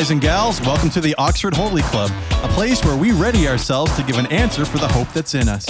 Guys and gals, welcome to the Oxford Holy Club, a place where we ready ourselves to give an answer for the hope that's in us.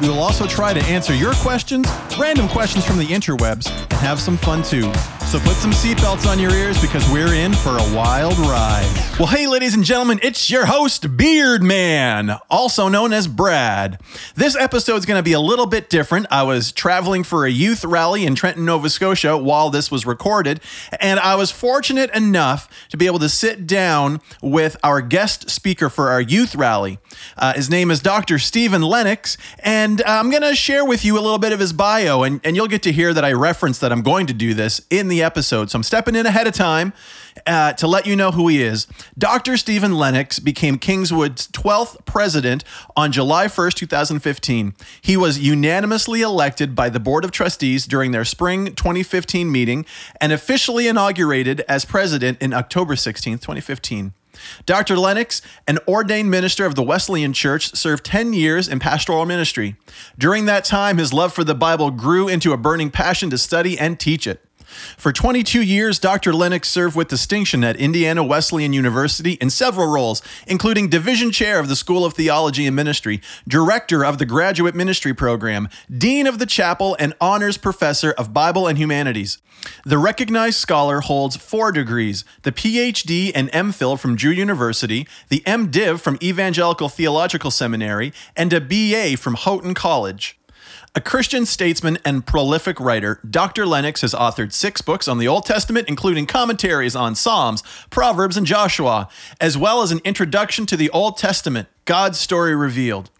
We will also try to answer your questions, random questions from the interwebs, and have some fun too. So put some seatbelts on your ears because we're in for a wild ride. Well, hey, ladies and gentlemen, it's your host, Beard Man, also known as Brad. This episode is going to be a little bit different. I was traveling for a youth rally in Trenton, Nova Scotia while this was recorded, and I was fortunate enough to be able to sit down with our guest speaker for our youth rally. Uh, his name is Dr. Stephen Lennox, and uh, I'm going to share with you a little bit of his bio, and, and you'll get to hear that I reference that I'm going to do this in the episode. So I'm stepping in ahead of time uh, to let you know who he is. Dr. Stephen Lennox became Kingswood's 12th president on July 1st, 2015. He was unanimously elected by the Board of Trustees during their spring 2015 meeting and officially inaugurated as president in October 16th, 2015. Dr. Lennox, an ordained minister of the Wesleyan Church, served 10 years in pastoral ministry. During that time, his love for the Bible grew into a burning passion to study and teach it. For 22 years, Dr. Lennox served with distinction at Indiana Wesleyan University in several roles, including Division Chair of the School of Theology and Ministry, Director of the Graduate Ministry Program, Dean of the Chapel, and Honors Professor of Bible and Humanities. The recognized scholar holds four degrees the PhD and MPhil from Drew University, the MDiv from Evangelical Theological Seminary, and a BA from Houghton College. A Christian statesman and prolific writer, Dr. Lennox has authored six books on the Old Testament, including commentaries on Psalms, Proverbs, and Joshua, as well as an introduction to the Old Testament, God's Story Revealed.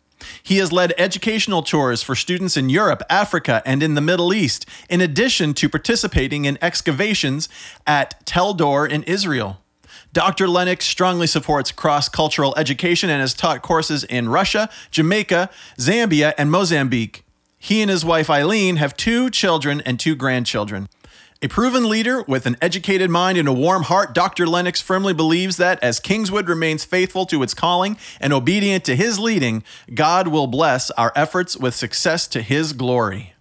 He has led educational tours for students in Europe, Africa, and in the Middle East, in addition to participating in excavations at Tel Dor in Israel. Dr. Lennox strongly supports cross cultural education and has taught courses in Russia, Jamaica, Zambia, and Mozambique. He and his wife Eileen have two children and two grandchildren. A proven leader with an educated mind and a warm heart, Dr. Lennox firmly believes that as Kingswood remains faithful to its calling and obedient to his leading, God will bless our efforts with success to his glory.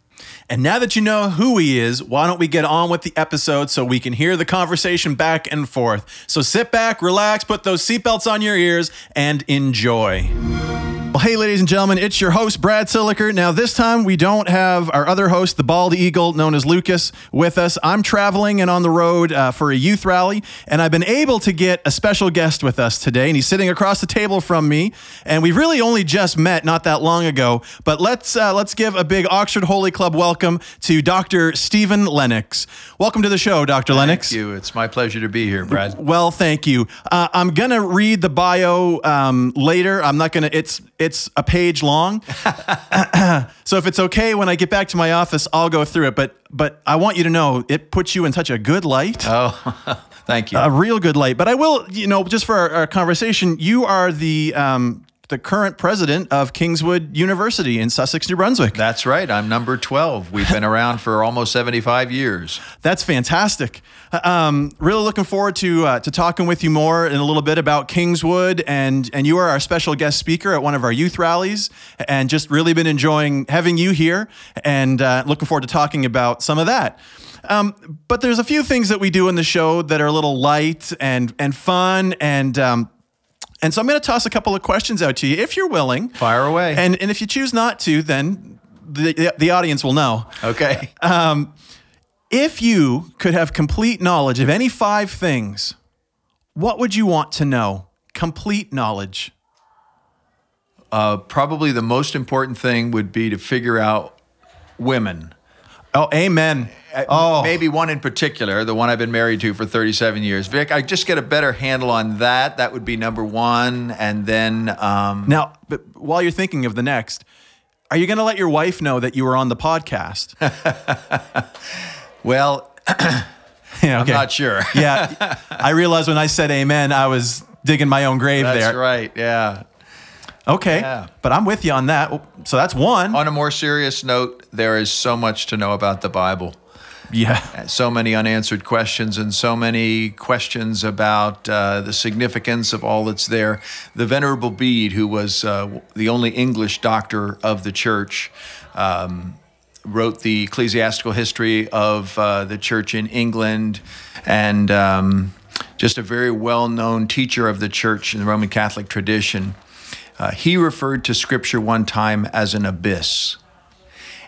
And now that you know who he is, why don't we get on with the episode so we can hear the conversation back and forth? So sit back, relax, put those seatbelts on your ears, and enjoy. Well, hey, ladies and gentlemen, it's your host, Brad Siliker. Now, this time we don't have our other host, the bald eagle known as Lucas, with us. I'm traveling and on the road uh, for a youth rally, and I've been able to get a special guest with us today, and he's sitting across the table from me. And we've really only just met not that long ago, but let's uh, let's give a big Oxford Holy Club welcome to Dr. Stephen Lennox. Welcome to the show, Dr. Lennox. Thank you. It's my pleasure to be here, Brad. Well, thank you. Uh, I'm gonna read the bio um, later. I'm not gonna. It's it's a page long. so if it's okay when I get back to my office, I'll go through it. But but I want you to know it puts you in such a good light. Oh, thank you. A real good light. But I will, you know, just for our, our conversation, you are the um, the current president of Kingswood University in Sussex, New Brunswick. That's right. I'm number 12. We've been around for almost 75 years. That's fantastic. Um, really looking forward to uh, to talking with you more in a little bit about Kingswood, and and you are our special guest speaker at one of our youth rallies, and just really been enjoying having you here, and uh, looking forward to talking about some of that. Um, but there's a few things that we do in the show that are a little light and and fun, and um, and so I'm going to toss a couple of questions out to you if you're willing. Fire away. And and if you choose not to, then the the audience will know. Okay. Um, if you could have complete knowledge of any five things, what would you want to know? Complete knowledge. Uh, probably the most important thing would be to figure out women. Oh, amen. Oh, maybe one in particular, the one I've been married to for 37 years. Vic, I just get a better handle on that. That would be number one, and then um, now, but while you're thinking of the next, are you going to let your wife know that you were on the podcast? well, yeah, okay. I'm not sure. yeah, I realized when I said amen, I was digging my own grave That's there. right. Yeah. Okay, Yeah. but I'm with you on that. So that's one. On a more serious note, there is so much to know about the Bible. Yeah. so many unanswered questions and so many questions about uh, the significance of all that's there. The Venerable Bede, who was uh, the only English doctor of the church, um, wrote the ecclesiastical history of uh, the church in England and um, just a very well known teacher of the church in the Roman Catholic tradition. Uh, he referred to Scripture one time as an abyss.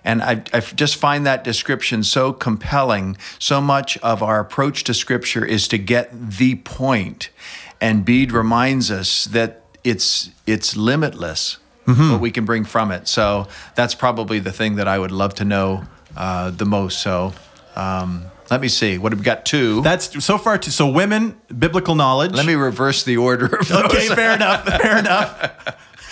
And I, I just find that description so compelling. So much of our approach to Scripture is to get the point. And Bede reminds us that it's, it's limitless mm-hmm. what we can bring from it. So that's probably the thing that I would love to know uh, the most. So um, let me see. What have we got? Two. That's so far. Two. So women, biblical knowledge. Let me reverse the order. Of those. Okay, fair enough. Fair enough.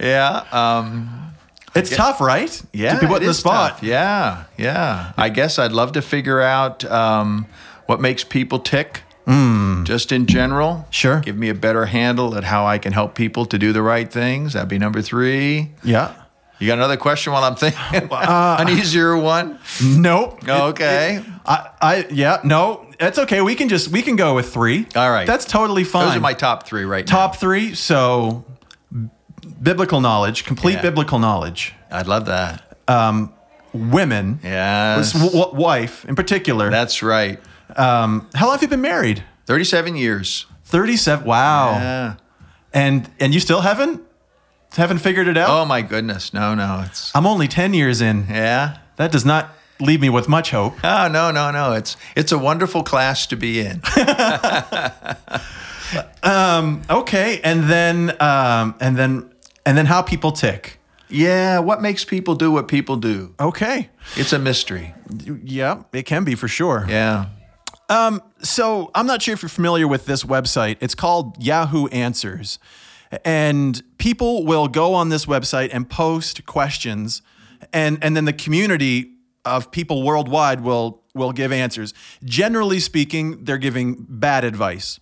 yeah. Um, it's tough, right? Yeah, to be put in the spot. Tough. Yeah, yeah. I guess I'd love to figure out um, what makes people tick. Mm. Just in general. Sure. Give me a better handle at how I can help people to do the right things. That'd be number three. Yeah. You got another question while I'm thinking? Uh, An easier one? Nope. Okay. It, it, I, I, yeah, no, it's okay. We can just we can go with three. All right. That's totally fine. Those are my top three right top now. Top three. So biblical knowledge, complete yeah. biblical knowledge. I'd love that. Um, women. Yes. W- wife in particular. That's right. Um, how long have you been married? 37 years. 37. Wow. Yeah. And and you still haven't haven't figured it out? Oh my goodness. No, no. It's I'm only 10 years in. Yeah. That does not leave me with much hope. Oh, no, no, no. It's it's a wonderful class to be in. um, okay, and then um, and then and then how people tick. Yeah, what makes people do what people do? Okay. It's a mystery. Yeah, it can be for sure. Yeah. Um, so I'm not sure if you're familiar with this website. It's called Yahoo Answers. And people will go on this website and post questions, and, and then the community of people worldwide will, will give answers. Generally speaking, they're giving bad advice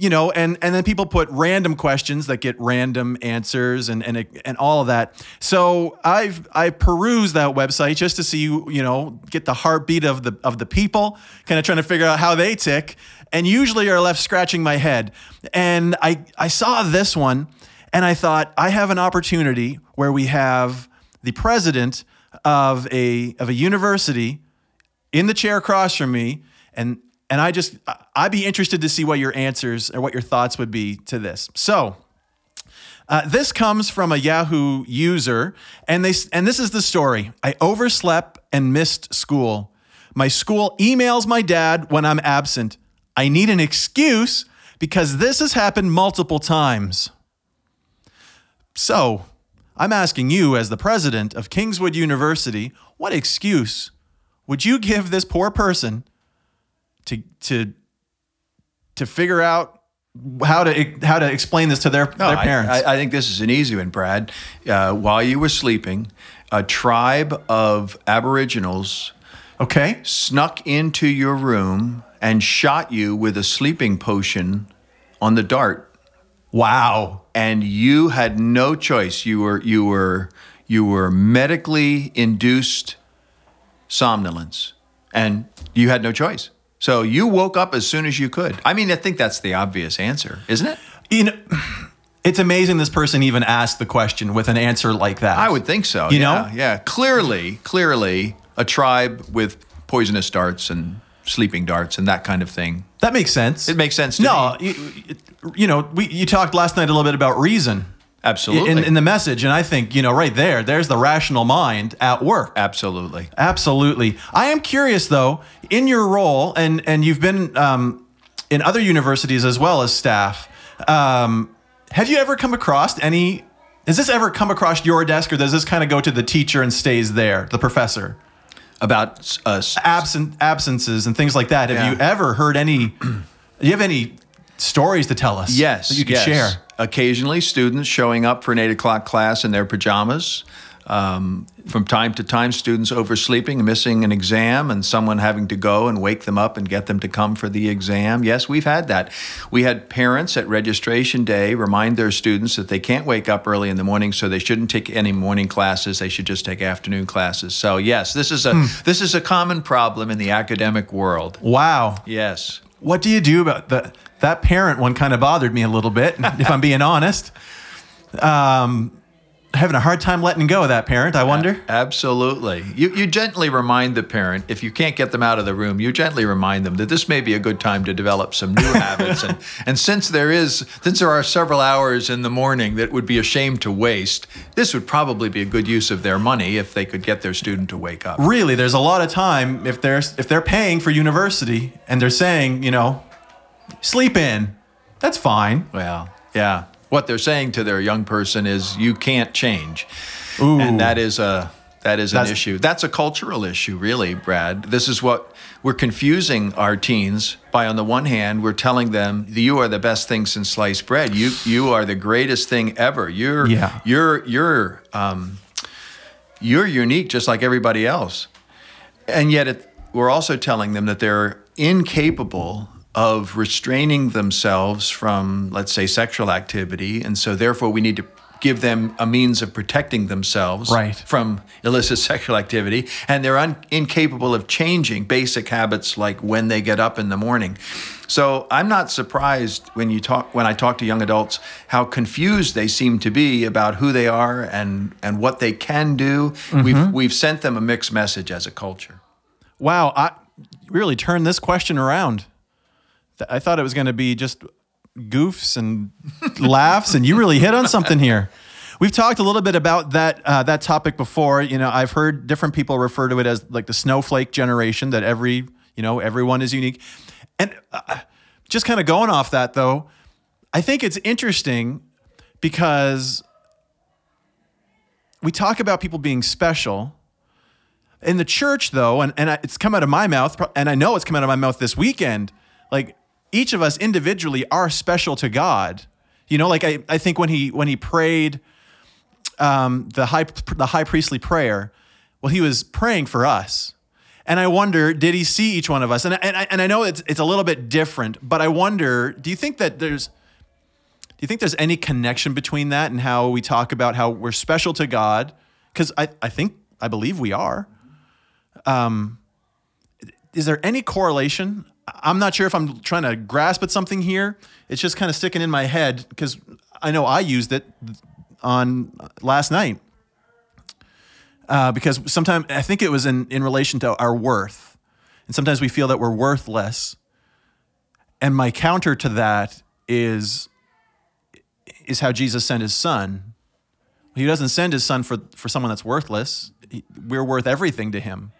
you know, and and then people put random questions that get random answers and and and all of that. So I've I peruse that website just to see you know get the heartbeat of the of the people, kind of trying to figure out how they tick, and usually are left scratching my head. And I I saw this one, and I thought I have an opportunity where we have the president of a of a university in the chair across from me and and I just, I'd be interested to see what your answers or what your thoughts would be to this. So, uh, this comes from a Yahoo user, and they and this is the story. I overslept and missed school. My school emails my dad when I'm absent. I need an excuse because this has happened multiple times. So, I'm asking you, as the president of Kingswood University, what excuse would you give this poor person to to to figure out how to how to explain this to their no, their parents. I, I, think this is an easy one, Brad. Uh, while you were sleeping, a tribe of Aboriginals, okay, snuck into your room and shot you with a sleeping potion on the dart. Wow! And you had no choice. You were you were you were medically induced somnolence, and you had no choice. So you woke up as soon as you could. I mean, I think that's the obvious answer, isn't it? You know, it's amazing this person even asked the question with an answer like that. I would think so. You yeah, know? Yeah. Clearly, clearly a tribe with poisonous darts and sleeping darts and that kind of thing. That makes sense. It makes sense to no. You, you know, we, you talked last night a little bit about reason. Absolutely. In, in, the message. And I think, you know, right there, there's the rational mind at work. Absolutely. Absolutely. I am curious, though, in your role, and, and you've been um, in other universities as well as staff, um, have you ever come across any? Has this ever come across your desk, or does this kind of go to the teacher and stays there, the professor? About uh, us. Absent, absences and things like that. Have yeah. you ever heard any? do you have any stories to tell us? Yes. That you could yes. share occasionally students showing up for an eight o'clock class in their pajamas. Um, from time to time, students oversleeping missing an exam, and someone having to go and wake them up and get them to come for the exam. Yes, we've had that. We had parents at registration day remind their students that they can't wake up early in the morning, so they shouldn't take any morning classes. They should just take afternoon classes. So yes, this is a hmm. this is a common problem in the academic world. Wow. Yes. What do you do about that? That parent one kind of bothered me a little bit, if I'm being honest. Um, having a hard time letting go of that parent, I wonder. Absolutely. You, you gently remind the parent, if you can't get them out of the room, you gently remind them that this may be a good time to develop some new habits. And, and since there is, since there are several hours in the morning that would be a shame to waste, this would probably be a good use of their money if they could get their student to wake up. Really, there's a lot of time if they're if they're paying for university and they're saying, you know, sleep in. That's fine. Well, yeah. What they're saying to their young person is you can't change. Ooh. And that is a that is an That's- issue. That's a cultural issue, really, Brad. This is what we're confusing our teens by. On the one hand, we're telling them you are the best thing since sliced bread. You you are the greatest thing ever. You're Yeah. you're you're um, you're unique, just like everybody else. And yet, it, we're also telling them that they're incapable of restraining themselves from, let's say, sexual activity. And so, therefore, we need to give them a means of protecting themselves Right. from illicit sexual activity. And they're un- incapable of changing basic habits like when they get up in the morning. So I'm not surprised when you talk when I talk to young adults how confused they seem to be about who they are and and what they can do. We've mm-hmm. we've sent them a mixed message as a culture. Wow, I really turned this question around. I thought it was going to be just goofs and laughs, and you really hit on something here. We've talked a little bit about that uh, that topic before. You know, I've heard different people refer to it as like the snowflake generation. That every you know everyone is unique, and uh, just kind of going off that though, I think it's interesting because we talk about people being special in the church though and, and I, it's come out of my mouth and i know it's come out of my mouth this weekend like each of us individually are special to god. You know like i, I think when he when he prayed um, the high the high priestly prayer well he was praying for us. And i wonder did he see each one of us? And, and, I, and i know it's, it's a little bit different but i wonder do you think that there's do you think there's any connection between that and how we talk about how we're special to god? Because I, I think i believe we are. Um, is there any correlation? I'm not sure if I'm trying to grasp at something here. It's just kind of sticking in my head because I know I used it on last night. Uh, because sometimes I think it was in, in relation to our worth. And sometimes we feel that we're worthless. And my counter to that is is how Jesus sent his son. He doesn't send his son for, for someone that's worthless. He- we're worth everything to him.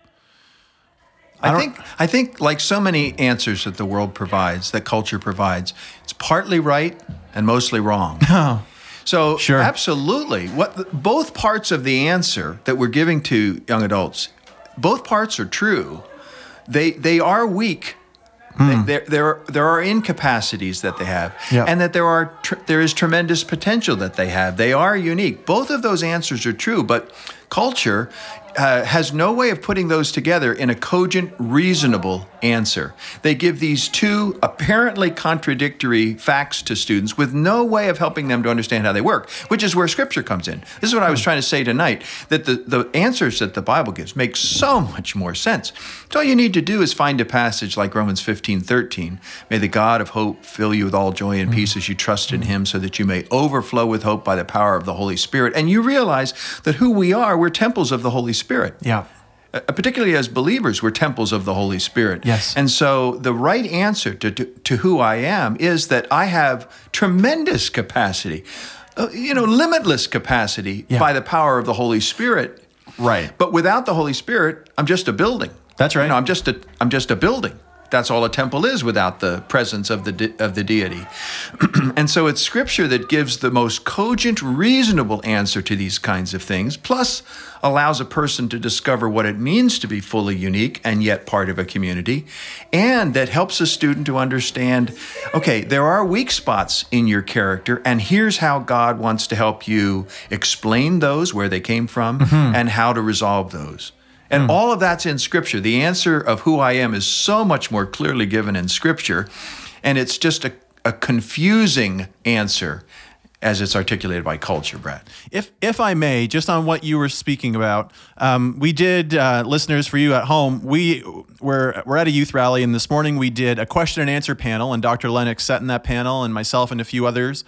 I, don't- think I think like so many answers that the world provides, that culture provides, it's partly right and mostly wrong. Oh, so Sure. absolutely, what both parts of the answer that we're giving to young adults, both parts are true. They they are weak. Hmm. They- There, there, are, there are incapacities that they have, Yeah. and that there are tr- there is tremendous potential that they have. They are unique. Both of those answers are true, but culture uh, has no way of putting those together in a cogent, reasonable answer. They give these two apparently contradictory facts to students with no way of helping them to understand how they work, which is where Scripture comes in. This is what I was hmm. trying to say tonight that the, the answers that the Bible gives make so much more sense. So all you need to do is find a passage like Romans 15 13. May the God of hope fill you with all joy and hmm. peace as you trust in hmm. Him, so that you may overflow with hope by the power of the Holy Spirit. And you realize that who we are, we're temples of the Holy Spirit. Yeah. Uh, particularly as believers, we're temples of the Holy Spirit. Yes. And so the right answer to, to, to who I am is that I have tremendous capacity, uh, you know, limitless capacity Yeah. by the power of the Holy Spirit. Right. But without the Holy Spirit, I'm just a building. That's right. You know, I'm just a I'm just a building. That's all a temple is without the presence of the de- of the deity. and so it's scripture that gives the most cogent, reasonable answer to these kinds of things, plus allows a person to discover what it means to be fully unique and yet part of a community, and that helps a student to understand, okay, there are weak spots in your character, and here's how God wants to help you explain those, where they came from, mm-hmm. and how to resolve those. And all of that's in Scripture. The answer of who I am is so much more clearly given in Scripture. And it's just a, a confusing answer as it's articulated by culture, Brad. If if I may, just on what you were speaking about, um, we did uh, listeners for you at home. We were we're at a youth rally, and this morning we did a question and answer panel, and Dr. Lennox sat in that panel, and myself and a few others.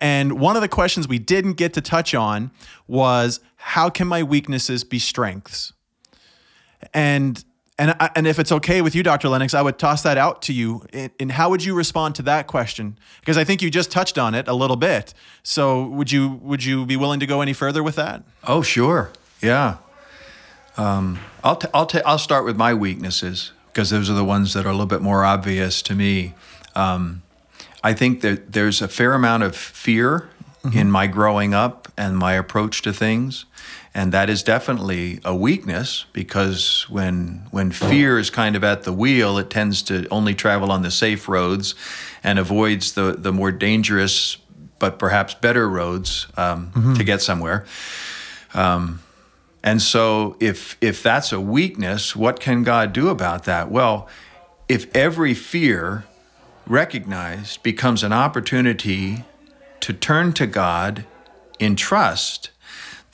And one of the questions we didn't get to touch on was how can my weaknesses be strengths? And and and if it's okay with you, Dr. Lennox, I would toss that out to you. And how would you respond to that question? Because I think you just touched on it a little bit. So would you would you be willing to go any further with that? Oh, sure. Yeah. Um, I'll t- I'll t- I'll start with my weaknesses because those are the ones that are a little bit more obvious to me. Um, I think that there's a fair amount of fear mm-hmm. in my growing up and my approach to things. And that is definitely a weakness because when when fear is kind of at the wheel, it tends to only travel on the safe roads and avoids the, the more dangerous but perhaps better roads um, mm-hmm. to get somewhere. Um, and so, if if that's a weakness, what can God do about that? Well, if every fear recognized becomes an opportunity to turn to God in trust,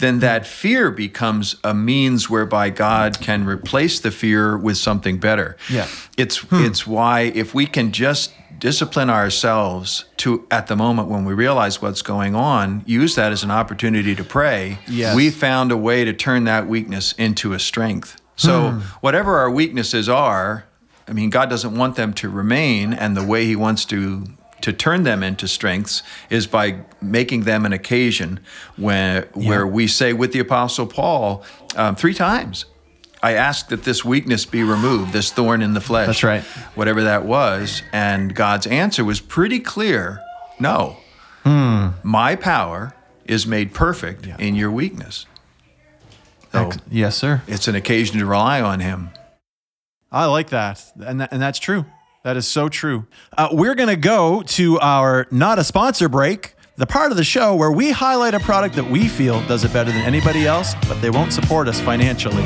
then that fear becomes a means whereby God can replace the fear with something better. Yeah. It's hmm. it's why if we can just discipline ourselves to at the moment when we realize what's going on, use that as an opportunity to pray. Yes. We found a way to turn that weakness into a strength. So hmm. whatever our weaknesses are, I mean, God doesn't want them to remain, and the way He wants to to turn them into strengths is by making them an occasion where yeah. where we say with the Apostle Paul um, three times. I ask that this weakness be removed, this thorn in the flesh. That's right. Whatever that was. And God's answer was pretty clear no. Hmm. My power is made perfect yeah. in your weakness. So yes, sir. It's an occasion to rely on Him. I like that. And, that, and that's true. That is so true. Uh, we're going to go to our not a sponsor break, the part of the show where we highlight a product that we feel does it better than anybody else, but they won't support us financially.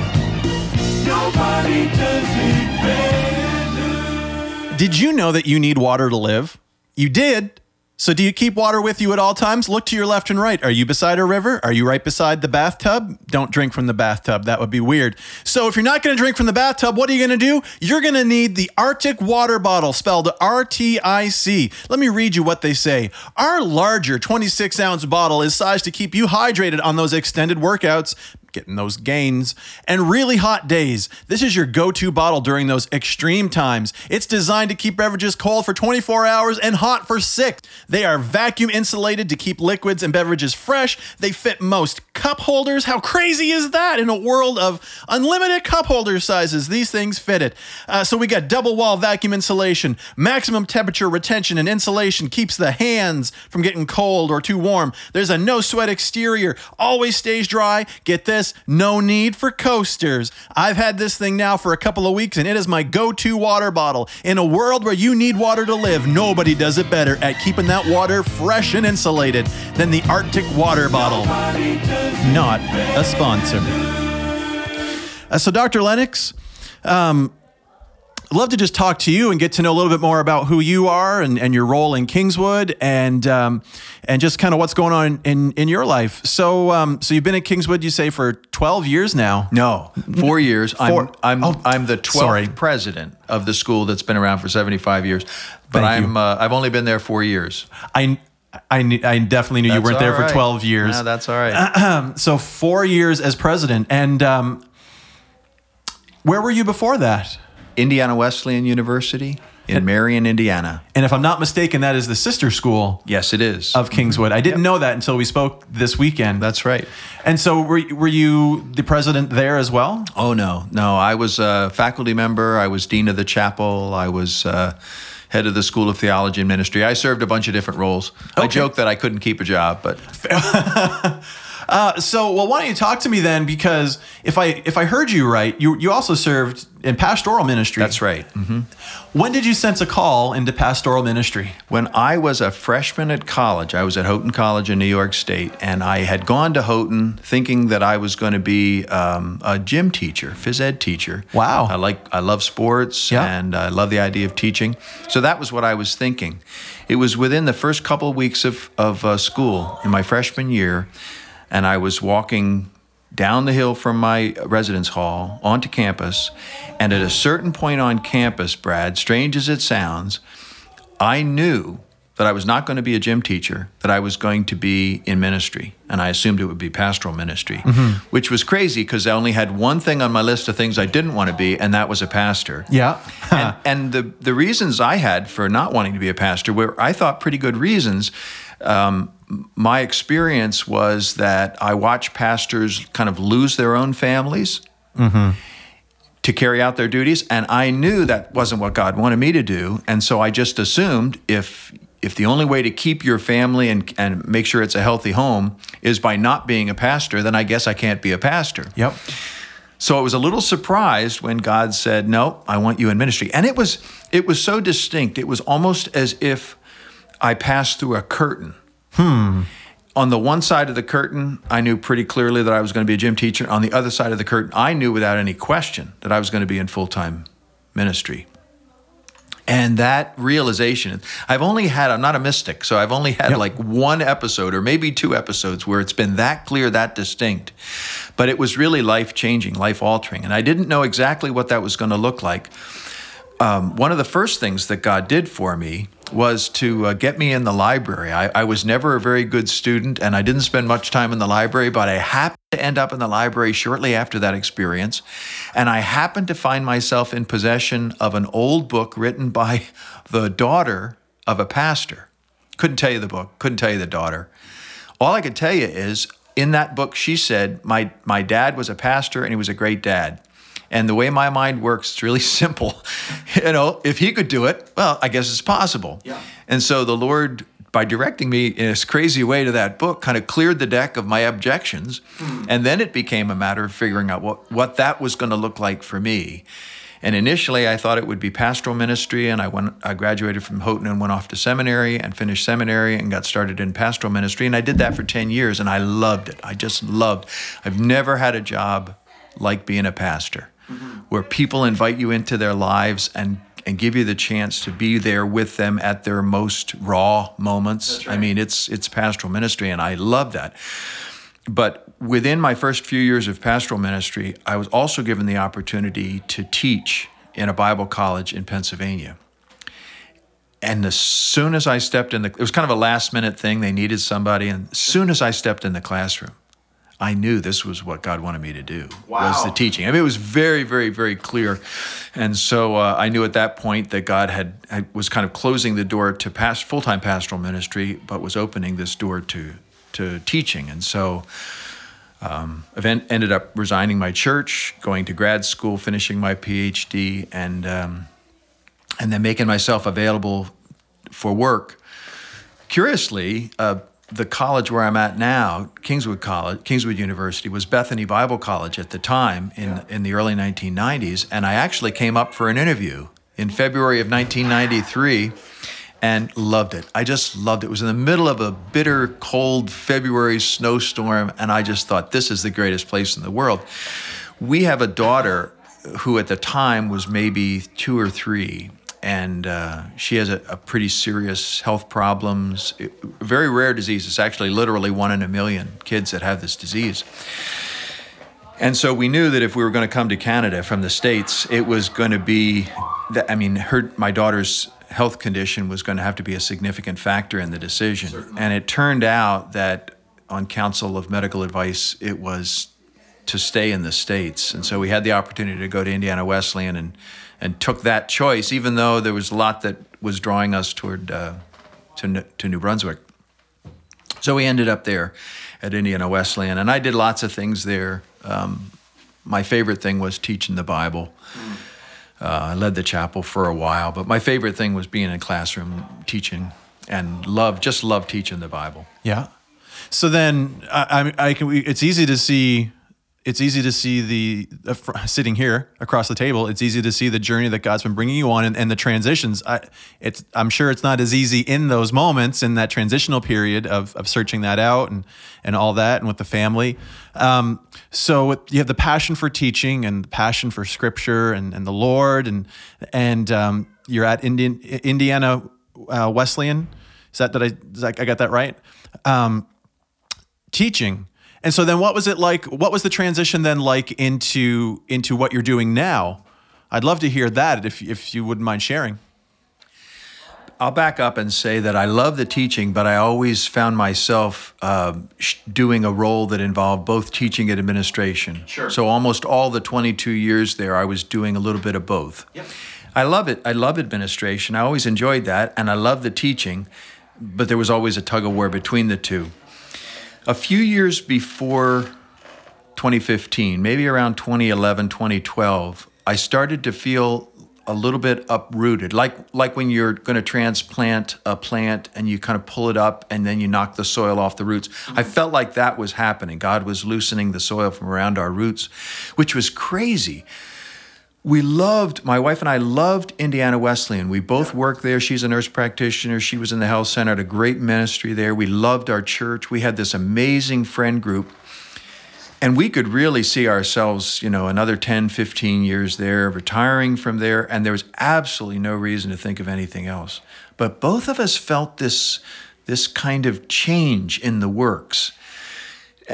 Nobody does it better. Did you know that you need water to live? You did. So, do you keep water with you at all times? Look to your left and right. Are you beside a river? Are you right beside the bathtub? Don't drink from the bathtub. That would be weird. So, if you're not going to drink from the bathtub, what are you going to do? You're going to need the Arctic water bottle, spelled R T I C. Let me read you what they say. Our larger 26 ounce bottle is sized to keep you hydrated on those extended workouts getting those gains. And really hot days. This is your go to bottle during those extreme times. It's designed to keep beverages cold for 24 hours and hot for six. They are vacuum insulated to keep liquids and beverages fresh. They fit most cup holders. How crazy is that? In a world of unlimited cup holder sizes, these things fit it. Uh, so we got double wall vacuum insulation, maximum temperature retention and insulation keeps the hands from getting cold or too warm. There's a no sweat exterior, always stays dry. Get this this, no need for coasters. I've had this thing now for a couple of weeks and it is my go to water bottle. In a world where you need water to live, nobody does it better at keeping that water fresh and insulated than the Arctic water bottle. Not a sponsor. Uh, so, Dr. Lennox, um, love to just talk to you and get to know a little bit more about who you are and, and your role in Kingswood and um, and just kind of what's going on in, in your life. So um, so you've been at Kingswood, you say, for 12 years now. No, four years. Four. I'm I'm, oh, I'm the 12th sorry. president of the school that's been around for 75 years, but Thank I'm uh, I've only been there four years. I I, I definitely knew that's you weren't there right. for 12 years. No, that's all right. so four years as president. And um, where were you before that? Indiana Wesleyan University in and, Marion, Indiana. And if I'm not mistaken, that is the sister school. Yes, it is. Of Kingswood. I didn't yep. know that until we spoke this weekend. That's right. And so were, were you the president there as well? Oh, no. No, I was a faculty member. I was dean of the chapel. I was uh, head of the School of Theology and Ministry. I served a bunch of different roles. Okay. I joked that I couldn't keep a job, but. uh, so, well, why don't you talk to me then? Because if I if I heard you right, you you also served in pastoral ministry. That's right. hmm When did you sense a call into pastoral ministry? When I was a freshman at college, I was at Houghton College in New York State, and I had gone to Houghton thinking that I was going to be um, a gym teacher, phys ed teacher. Wow. I like I love sports Yeah. and I love the idea of teaching. So that was what I was thinking. It was within the first couple of weeks of of uh, school in my freshman year, and I was walking down the hill from my residence hall onto campus, and at a certain point on campus, Brad, strange as it sounds, I knew that I was not going to be a gym teacher, that I was going to be in ministry. And I assumed it would be pastoral ministry, which was crazy because I only had one thing on my list of things I didn't want to be, and that was a pastor. Yeah. and, and the, the reasons I had for not wanting to be a pastor were, I thought, pretty good reasons. Um, my experience was that I watched pastors kind of lose their own families mm-hmm. to carry out their duties and i knew that wasn't what god wanted me to do and so i just assumed if if the only way to keep your family and, and make sure it's a healthy home is by not being a pastor then i guess i can't be a pastor yep. so I was a little surprised when God said, "No, I want you in ministry." And it was it was so distinct. It was almost as if I passed through a curtain. On the one side of the curtain, I knew pretty clearly that I was going to be a gym teacher. On the other side of the curtain, I knew without any question that I was going to be in full-time ministry. And that realization, I've only had, I'm not a mystic, so I've only had Yep. like one episode or maybe two episodes where it's been that clear, that distinct. But it was really life changing, life altering. And I didn't know exactly what that was going to look like. Um, one of the first things that God did for me was to uh, get me in the library. I, I was never a very good student and I didn't spend much time in the library, but I happened to end up in the library shortly after that experience. And I happened to find myself in possession of an old book written by the daughter of a pastor. Couldn't tell you the book, couldn't tell you the daughter. All I could tell you is in that book, she said, my, my dad was a pastor and he was a great dad. And the way my mind works, it's really simple. you know, if he could do it, well, I guess it's possible. Yeah. And so the Lord, by directing me in this crazy way to that book, kind of cleared the deck of my objections. Hmm. And then it became a matter of figuring out what, what that was going to look like for me. And initially, I thought it would be pastoral ministry, and I went. I graduated from Houghton and went off to seminary and finished seminary and got started in pastoral ministry. And I did that for ten years, and I loved it. I just loved. I've never had a job like being a pastor, Mm-hmm. where people invite you into their lives and and give you the chance to be there with them at their most raw moments. I mean, it's it's pastoral ministry, and I love that. But within my first few years of pastoral ministry, I was also given the opportunity to teach in a Bible college in Pennsylvania. And as soon as I stepped in the, it was kind of a last minute thing. They needed somebody, and as soon as I stepped in the classroom, I knew this was what God wanted me to do was the teaching. I mean, it was very, very, very clear, and so uh, I knew at that point that God had, had was kind of closing the door to past full time pastoral ministry, but was opening this door to to teaching. And so, um, event ended up resigning my church, going to grad school, finishing my PhD, and um, and then making myself available for work. Curiously, uh, the college where I'm at now, Kingswood College, Kingswood University, was Bethany Bible College at the time in in the early 1990s, and I actually came up for an interview in February of 1993 and loved it. I just loved it. It was in the middle of a bitter, cold February snowstorm, and I just thought this is the greatest place in the world. We have a daughter who at the time was maybe two or three, and uh, she has a, a pretty serious health problems. It- very rare disease. It's actually literally one in a million kids that have this disease. And so we knew that if we were going to come to Canada from the States, it was going to be, that, I mean, her, my daughter's health condition was going to have to be a significant factor in the decision. And it turned out that on counsel of medical advice, it was to stay in the States. And so we had the opportunity to go to Indiana Wesleyan and, and took that choice, even though there was a lot that was drawing us toward uh, to, to New Brunswick. So we ended up there at Indiana Wesleyan, and I did lots of things there. Um, my favorite thing was teaching the Bible. Uh, I led the chapel for a while, but my favorite thing was being in a classroom teaching, and love just love teaching the Bible. Yeah. So then I, I, I can. It's easy to see it's easy to see the uh, sitting here across the table. It's easy to see the journey that God's been bringing you on and, and the transitions. I, it's I'm sure it's not as easy in those moments in that transitional period of, of searching that out and and all that and with the family. Um, so you have the passion for teaching and the passion for Scripture and, and the Lord and and um, you're at Indian, Indiana uh, Wesleyan. Is that that I that, I got that right? Um, teaching and so then what was it like what was the transition then like into into what you're doing now? I'd love to hear that if if you wouldn't mind sharing. I'll back up and say that I love the teaching, but I always found myself uh, doing a role that involved both teaching and administration. Sure. So almost all the 22 years there, I was doing a little bit of both. Yep. I love it. I love administration. I always enjoyed that, and I love the teaching, but there was always a tug of war between the two. A few years before 2015, maybe around 2011, 2012, I started to feel a little bit uprooted, like like when you're going to transplant a plant and you kind of pull it up and then you knock the soil off the roots. Mm-hmm. I felt like that was happening. God was loosening the soil from around our roots, which was crazy we loved my wife and I loved Indiana Wesleyan. We both worked there. She's a nurse practitioner. She was in the health center, had a great ministry there. We loved our church. We had this amazing friend group. And we could really see ourselves, you know, another 10, 15 years there, retiring from there, and there was absolutely no reason to think of anything else. But both of us felt this this kind of change in the works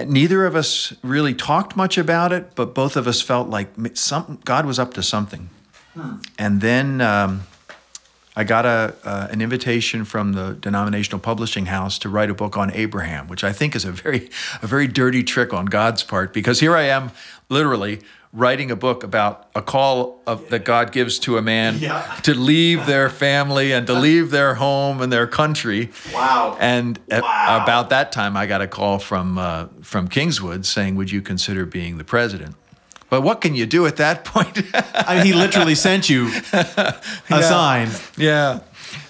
neither of us really talked much about it, but both of us felt like some, God was up to something. Hmm. And then um, I got a, uh, an invitation from the denominational publishing house to write a book on Abraham, which I think is a very, a very dirty trick on God's part because here I am, literally writing a book about a call of, that God gives to a man yeah. to leave their family and to leave their home and their country. Wow! And wow. about that time, I got a call from uh, from Kingswood saying, "Would you consider being the president?" But what can you do at that point? I mean, he literally sent you a yeah. sign. Yeah.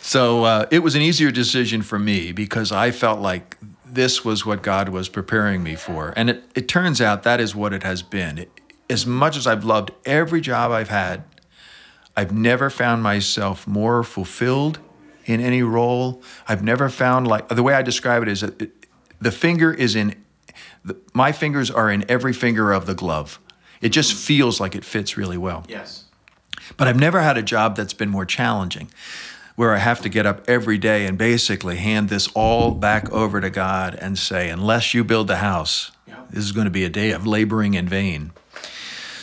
So uh, it was an easier decision for me because I felt like this was what God was preparing me for. And it, it turns out that is what it has been. It, as much as I've loved every job I've had, I've never found myself more fulfilled in any role. I've never found like the way I describe it is that it, the finger is in the, my fingers are in every finger of the glove. It just feels like it fits really well. Yes. But I've never had a job that's been more challenging where I have to get up every day and basically hand this all back over to God and say, unless you build the house, this is going to be a day of laboring in vain.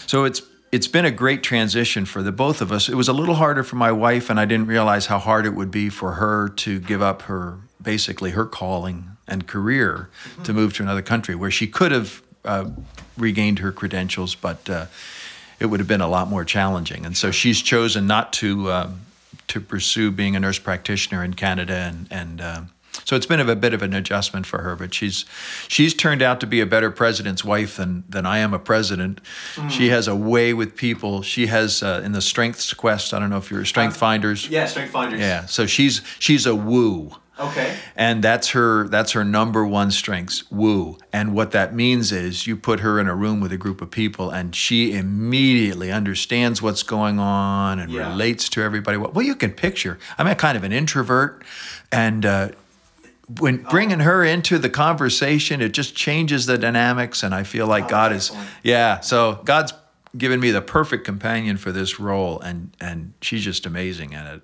So it's it's been a great transition for the both of us. It was a little harder for my wife, and I didn't realize how hard it would be for her to give up her basically her calling and career mm-hmm. to move to another country where she could have uh, regained her credentials, but uh, it would have been a lot more challenging. And so she's chosen not to um, to pursue being a nurse practitioner in Canada and and uh, so it's been a bit of an adjustment for her, but she's she's turned out to be a better president's wife than than I am a president. Mm. She has a way with people. She has uh, in the Strengths Quest. I don't know if you're Strength uh, Finders. Yeah, Strength Finders. Yeah, so she's she's a woo. Okay. And that's her that's her number one strengths, woo. And what that means is you put her in a room with a group of people and she immediately understands what's going on and yeah. relates to everybody. Well, you can picture. I'm a kind of an introvert and uh, when bringing her into the conversation, it just changes the dynamics. And I feel like oh, God is, yeah. So God's given me the perfect companion for this role, and and she's just amazing at it.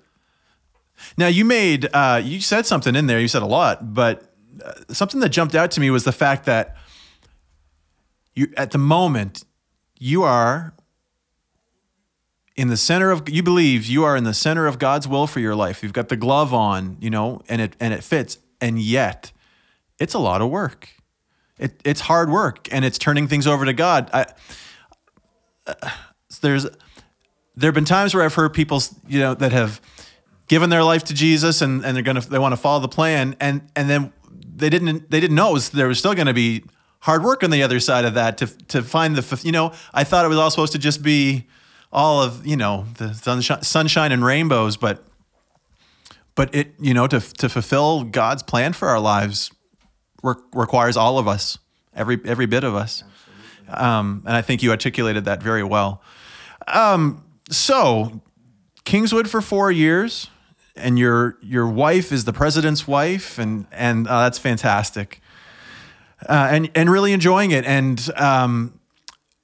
Now you made uh, you said something in there. You said a lot, but uh, something that jumped out to me was the fact that you at the moment you are in the center of you believe you are in the center of God's will for your life. You've got the glove on, you know, and it and it fits and yet it's a lot of work. It, it's hard work, and it's turning things over to God. I, uh, there's there have been times where I've heard people, you know, that have given their life to Jesus, and, and they're gonna they want to follow the plan, and and then they didn't they didn't know was, there was still going to be hard work on the other side of that to to find the you know I thought it was all supposed to just be all of you know the sunshine, sunshine and rainbows, but but it you know to to fulfill God's plan for our lives re- requires all of us, every every bit of us. Um, and I think you articulated that very well. Um, so, Kingswood for four years, and your your wife is the president's wife, and and uh, that's fantastic. Uh, and and really enjoying it. And um,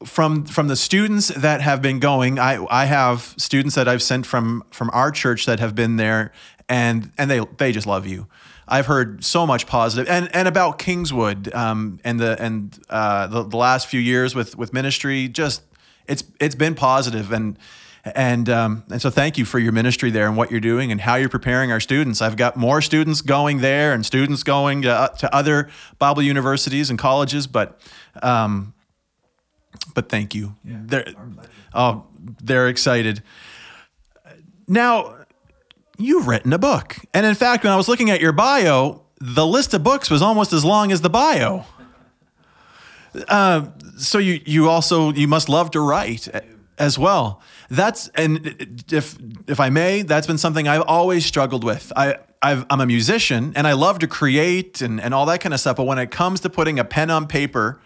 from from the students that have been going, I I have students that I've sent from from our church that have been there, and and they they just love you. I've heard so much positive and and about Kingswood um, and the and uh, the, the last few years with with ministry. Just it's it's been positive and and um, and so thank you for your ministry there and what you're doing and how you're preparing our students. I've got more students going there and students going to, to other Bible universities and colleges, but um, but thank you. Yeah, they're oh they're excited. Now you've written a book. And in fact, when I was looking at your bio, the list of books was almost as long as the bio. Uh, so you you also you must love to write as well. That's and if if I may, that's been something I've always struggled with. I i am a musician and I love to create and, and all that kind of stuff. But when it comes to putting a pen on paper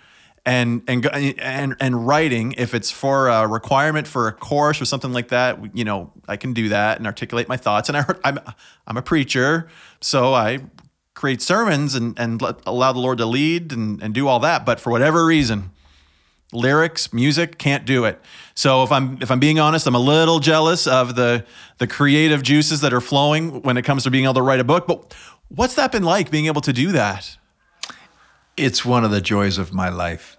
and and and and writing if it's for a requirement for a course or something like that you know i can do that and articulate my thoughts. And I, i'm i'm a preacher so i create sermons and and let, allow the lord to lead and and do all that. But for whatever reason lyrics music can't do it. So if i'm if i'm being honest i'm a little jealous of the the creative juices that are flowing when it comes to being able to write a book. But what's that been like being able to do that it's one of the joys of my life.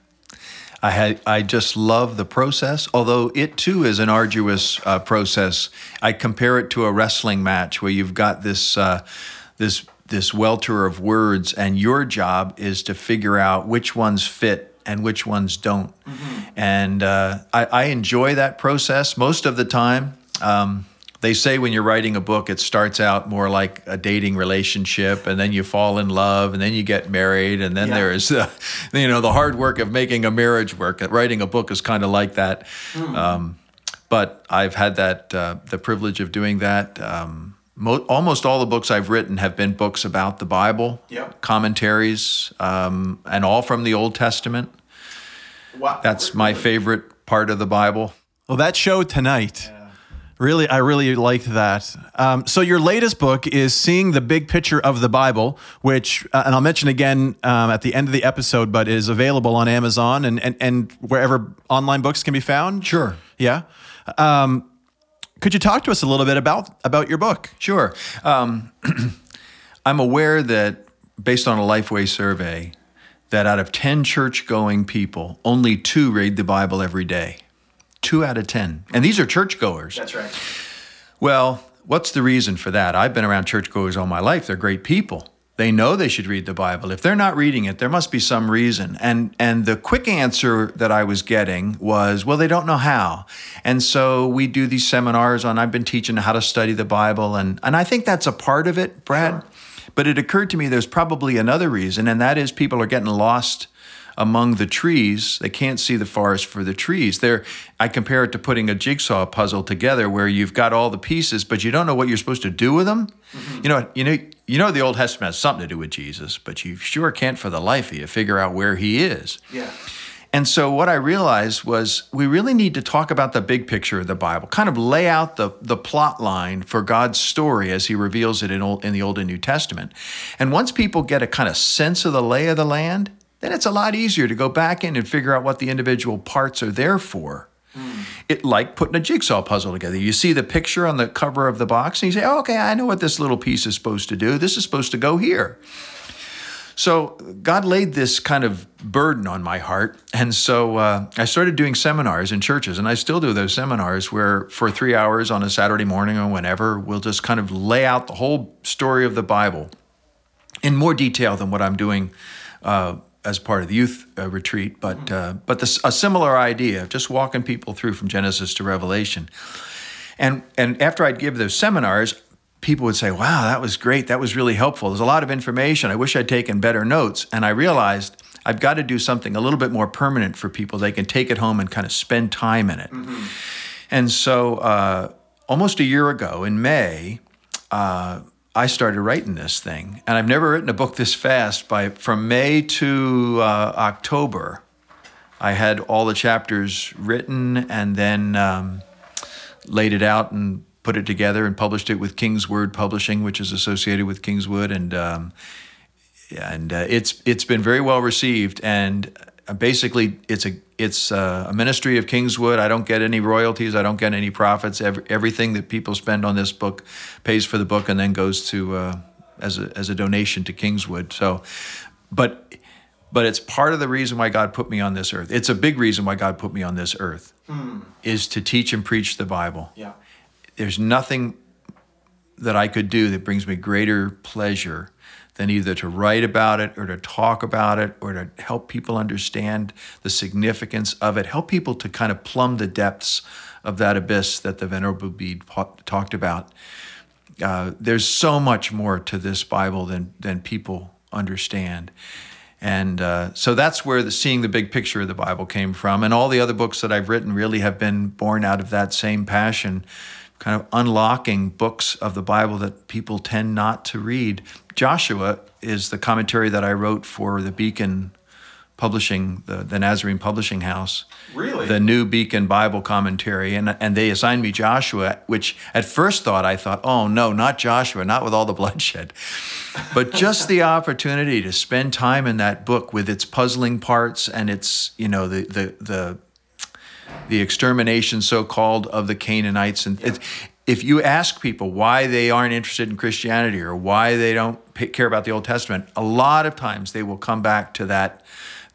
I had I just love the process, although it too is an arduous uh, process. I compare it to a wrestling match where you've got this uh, this this welter of words, and your job is to figure out which ones fit and which ones don't. Mm-hmm. And uh, I, I, enjoy that process most of the time. Um, they say when you're writing a book, it starts out more like a dating relationship, and then you fall in love, and then you get married, and then yeah. there is, uh, you know, the hard work of making a marriage work. Writing a book is kind of like that. Mm. Um, but I've had that uh, the privilege of doing that. Um, mo- almost all the books I've written have been books about the Bible, yep. commentaries, um, and all from the Old Testament. Wow. That's my favorite part of the Bible. Well, that show tonight. Really, I really liked that. Um, so your latest book is "Seeing the Big Picture of the Bible," which, uh, and I'll mention again um, at the end of the episode, but is available on Amazon and and, and wherever online books can be found. Sure. Yeah. Um, could you talk to us a little bit about about your book? Sure. Um, I'm aware that based on a Lifeway survey, that out of ten church-going people, only two read the Bible every day two out of 10. And these are churchgoers. That's right. Well, what's the reason for that? I've been around churchgoers all my life. They're great people. They know they should read the Bible. If they're not reading it, there must be some reason. And and the quick answer that I was getting was, well, they don't know how. And so we do these seminars on I've been teaching how to study the Bible and and I think that's a part of it, Brad. Sure. But it occurred to me there's probably another reason and that is people are getting lost among the trees. They can't see the forest for the trees. There, I compare it to putting a jigsaw puzzle together where you've got all the pieces, but you don't know what you're supposed to do with them. Mm-hmm. You know, you know, you know, the Old Testament has something to do with Jesus, but you sure can't for the life of you figure out where he is. Yeah. And so what I realized was we really need to talk about the big picture of the Bible, kind of lay out the, the plot line for God's story as he reveals it in, old, in the Old and New Testament. And once people get a kind of sense of the lay of the land, then it's a lot easier to go back in and figure out what the individual parts are there for. Mm. It like putting a jigsaw puzzle together. You see the picture on the cover of the box, and you say, oh, "Okay, I know what this little piece is supposed to do. This is supposed to go here." So God laid this kind of burden on my heart, and so uh, I started doing seminars in churches, and I still do those seminars where, for three hours on a Saturday morning or whenever, we'll just kind of lay out the whole story of the Bible in more detail than what I'm doing uh, as part of the youth uh, retreat, but mm-hmm. uh, but this, a similar idea of just walking people through from Genesis to Revelation. And and after I'd give those seminars, people would say, "Wow, that was great. That was really helpful. There's a lot of information. I wish I'd taken better notes." And I realized I've got to do something a little bit more permanent for people. They can take it home and kind of spend time in it. Mm-hmm. And so, uh, almost a year ago in May. I started writing this thing, and I've never written a book this fast. By from May to uh, October, I had all the chapters written and then um, laid it out and put it together and published it with Kingswood Publishing, which is associated with Kingswood, and um, and uh, it's it's been very well received. And basically, it's a it's uh, a ministry of Kingswood. I don't get any royalties. I don't get any profits. Every, everything that people spend on this book pays for the book and then goes to uh, as a as a donation to Kingswood. So, but but it's part of the reason why God put me on this earth. It's a big reason why God put me on this earth mm. is to teach and preach the Bible. Yeah there's nothing that I could do that brings me greater pleasure than either to write about it or to talk about it or to help people understand the significance of it, help people to kind of plumb the depths of that abyss that the Venerable Bede talked about. Uh, there's so much more to this Bible than, than people understand. And uh, so that's where the seeing the big picture of the Bible came from. And all the other books that I've written really have been born out of that same passion kind of unlocking books of the Bible that people tend not to read. Joshua is the commentary that I wrote for the Beacon Publishing, the, the Nazarene Publishing House. Really? The new Beacon Bible commentary. And, and they assigned me Joshua, which at first thought I thought, oh no, not Joshua, not with all the bloodshed. But just the opportunity to spend time in that book with its puzzling parts and its, you know, the the the the extermination, so called, of the Canaanites. And yeah. If you ask people why they aren't interested in Christianity or why they don't care about the Old Testament, a lot of times they will come back to that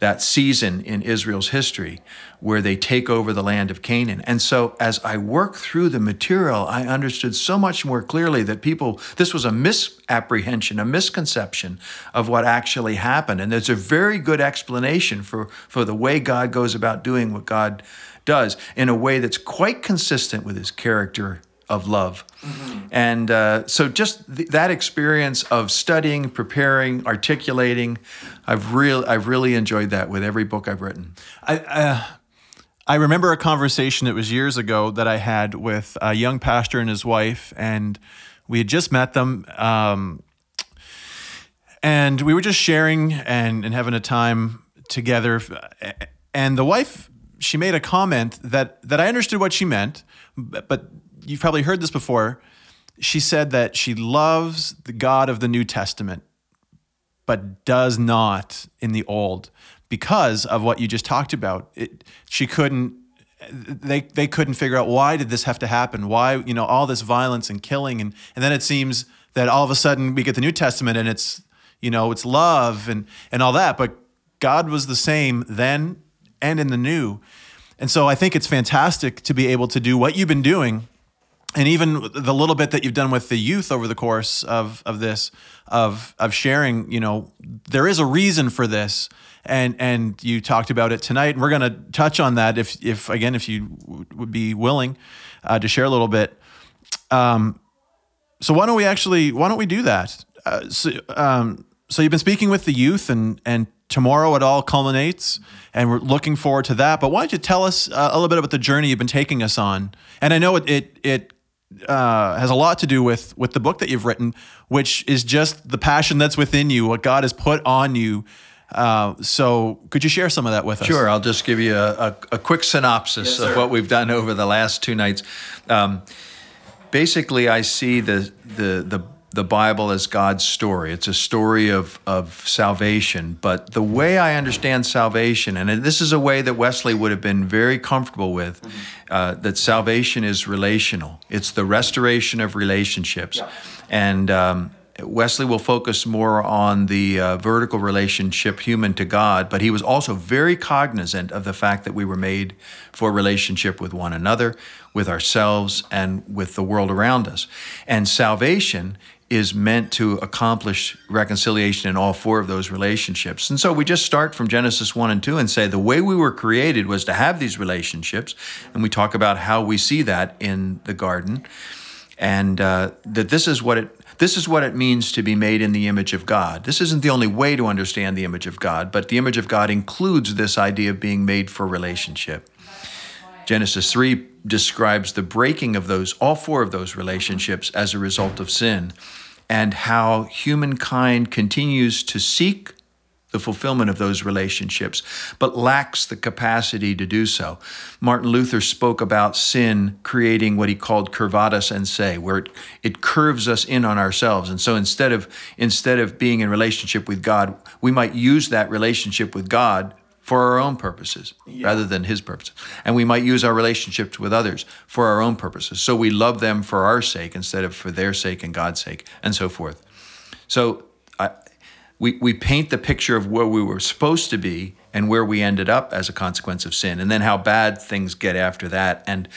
that season in Israel's history where they take over the land of Canaan. And so as I work through the material, I understood so much more clearly that people, this was a misapprehension, a misconception of what actually happened. And there's a very good explanation for, for the way God goes about doing what God does in a way that's quite consistent with his character of love. Mm-hmm. And uh, so, just th- that experience of studying, preparing, articulating, I've really, I've really enjoyed that with every book I've written. I, uh, I remember a conversation that was years ago that I had with a young pastor and his wife, and we had just met them. Um, and we were just sharing and, and having a time together. And the wife she made a comment that that I understood what she meant, but you've probably heard this before. She said that she loves the God of the New Testament, but does not in the Old because of what you just talked about. It, she couldn't they they couldn't figure out why did this have to happen? Why, you know, all this violence and killing and and then it seems that all of a sudden we get the New Testament and it's, you know, it's love and and all that, but God was the same then and in the new. And so I think it's fantastic to be able to do what you've been doing and even the little bit that you've done with the youth over the course of, of this of of sharing you know there is a reason for this. And and you talked about it tonight. And we're going to touch on that if if again if you w- would be willing uh, to share a little bit. Um, so why don't we actually why don't we do that? Uh, so, um, so you've been speaking with the youth and and tomorrow it all culminates and we're looking forward to that. But why don't you tell us uh, a little bit about the journey you've been taking us on? And i know it it, it uh, has a lot to do with with the book that you've written which is just the passion that's within you what god has put on you. Uh, so could you share some of that with us? Sure i'll just give you a, a, a quick synopsis yes, of what we've done over the last two nights. Um, basically i see the the the the Bible as God's story. It's a story of, of salvation. But the way I understand salvation, and this is a way that Wesley would have been very comfortable with, mm-hmm. uh, that salvation is relational. It's the restoration of relationships. Yeah. And um, Wesley will focus more on the uh, vertical relationship, human to God, but he was also very cognizant of the fact that we were made for relationship with one another, with ourselves, and with the world around us. And salvation is meant to accomplish reconciliation in all four of those relationships. And so we just start from Genesis 1 and 2 and say the way we were created was to have these relationships. And we talk about how we see that in the garden. And uh, that this is what it this is what it means to be made in the image of God. This isn't the only way to understand the image of God, but the image of God includes this idea of being made for relationship. Genesis 3 describes the breaking of those, all four of those relationships as a result of sin, and how humankind continues to seek the fulfillment of those relationships, but lacks the capacity to do so. Martin Luther spoke about sin creating what he called curvatus in se, where it, it curves us in on ourselves. And so instead of instead of being in relationship with God, we might use that relationship with God for our own purposes yeah. rather than his purposes. And we might use our relationships with others for our own purposes. So we love them for our sake instead of for their sake and God's sake, and so forth. So I, we, we paint the picture of where we were supposed to be and where we ended up as a consequence of sin, and then how bad things get after that, and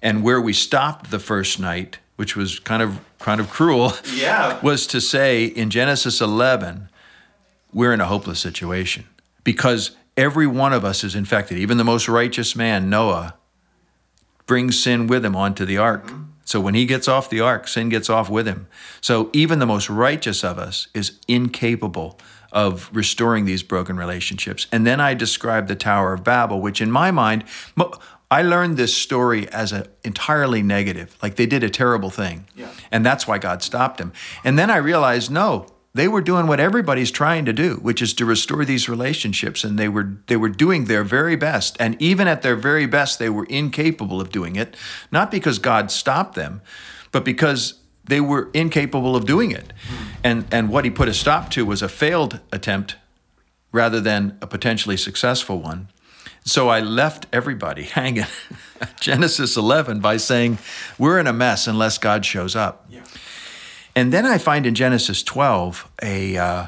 and where we stopped the first night, which was kind of kind of cruel, yeah. was to say in Genesis 11, we're in a hopeless situation because every one of us is infected. Even the most righteous man, Noah, brings sin with him onto the ark. Mm-hmm. So when he gets off the ark, sin gets off with him. So even the most righteous of us is incapable of restoring these broken relationships. And then I describe the Tower of Babel, which in my mind, I learned this story as an entirely negative, like they did a terrible thing. Yeah. And that's why God stopped them. And then I realized, no, they were doing what everybody's trying to do, which is to restore these relationships, and they were they were doing their very best. And even at their very best, they were incapable of doing it, not because God stopped them, but because they were incapable of doing it. Hmm. And and what he put a stop to was a failed attempt rather than a potentially successful one. So I left everybody hanging Genesis 11 by saying, We're in a mess unless God shows up. Yeah. And then I find in Genesis 12 a uh,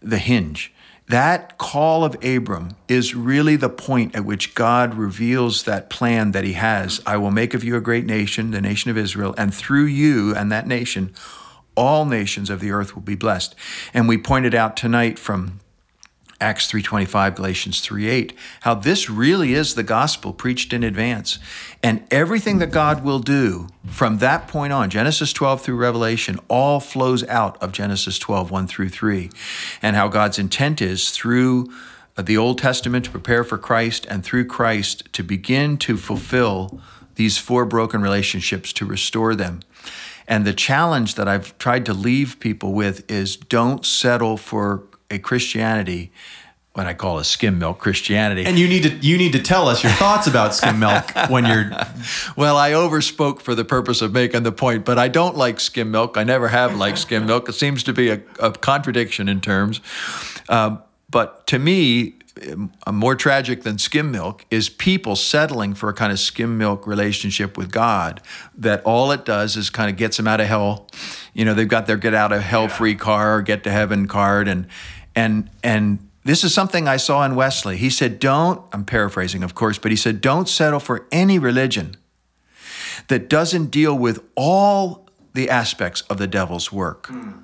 the hinge. That call of Abram is really the point at which God reveals that plan that he has. I will make of you a great nation, the nation of Israel, and through you and that nation, all nations of the earth will be blessed. And we pointed out tonight from Acts 3:25, Galatians 3:8, how this really is the gospel preached in advance. And everything that God will do from that point on, Genesis 12 through Revelation, all flows out of Genesis 12, 1 through 3. And how God's intent is through uh, the Old Testament to prepare for Christ and through Christ to begin to fulfill these four broken relationships to restore them. And the challenge that I've tried to leave people with is don't settle for a Christianity what I call a skim milk Christianity. And you need to you need to tell us your thoughts about skim milk when you're Well, I overspoke for the purpose of making the point, but I don't like skim milk. I never have liked skim milk. It seems to be a, a contradiction in terms. Um, but to me, more tragic than skim milk is people settling for a kind of skim milk relationship with God that all it does is kind of gets them out of hell. You know, they've got their get out of hell free car, get to heaven card and and and this is something I saw in Wesley. He said, Don't, I'm paraphrasing, of course, but he said, Don't settle for any religion that doesn't deal with all the aspects of the devil's work. Mm.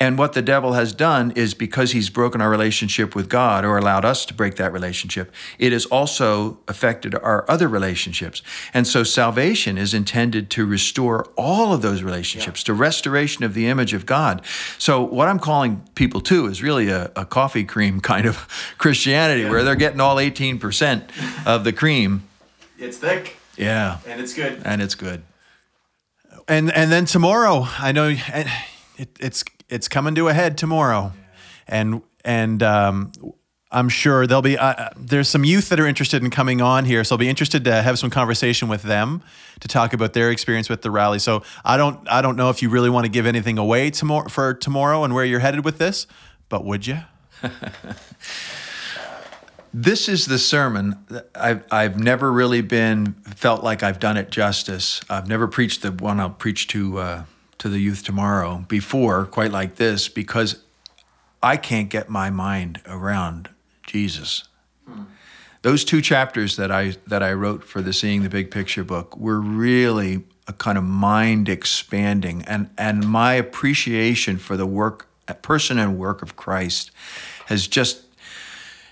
And what the devil has done is because he's broken our relationship with God or allowed us to break that relationship, it has also affected our other relationships. And so salvation is intended to restore all of those relationships, yeah. to restoration of the image of God. So what I'm calling people to is really a, a coffee cream kind of Christianity yeah. where they're getting all 18% of the cream. It's thick. Yeah. And it's good. And it's good. And and then tomorrow, I know it, it's it's coming to a head tomorrow, and and um, I'm sure there'll be uh, uh, there's some youth that are interested in coming on here, so I'll be interested to have some conversation with them to talk about their experience with the rally. So I don't I don't know if you really want to give anything away tomorrow for tomorrow and where you're headed with this, but would you? this is the sermon I've, I've never really been felt like I've done it justice. I've never preached the one I'll preach to uh, to the youth tomorrow before quite like this because I can't get my mind around Jesus. Those two chapters that I that I wrote for the Seeing the Big Picture book were really a kind of mind expanding and and my appreciation for the work person and work of Christ has just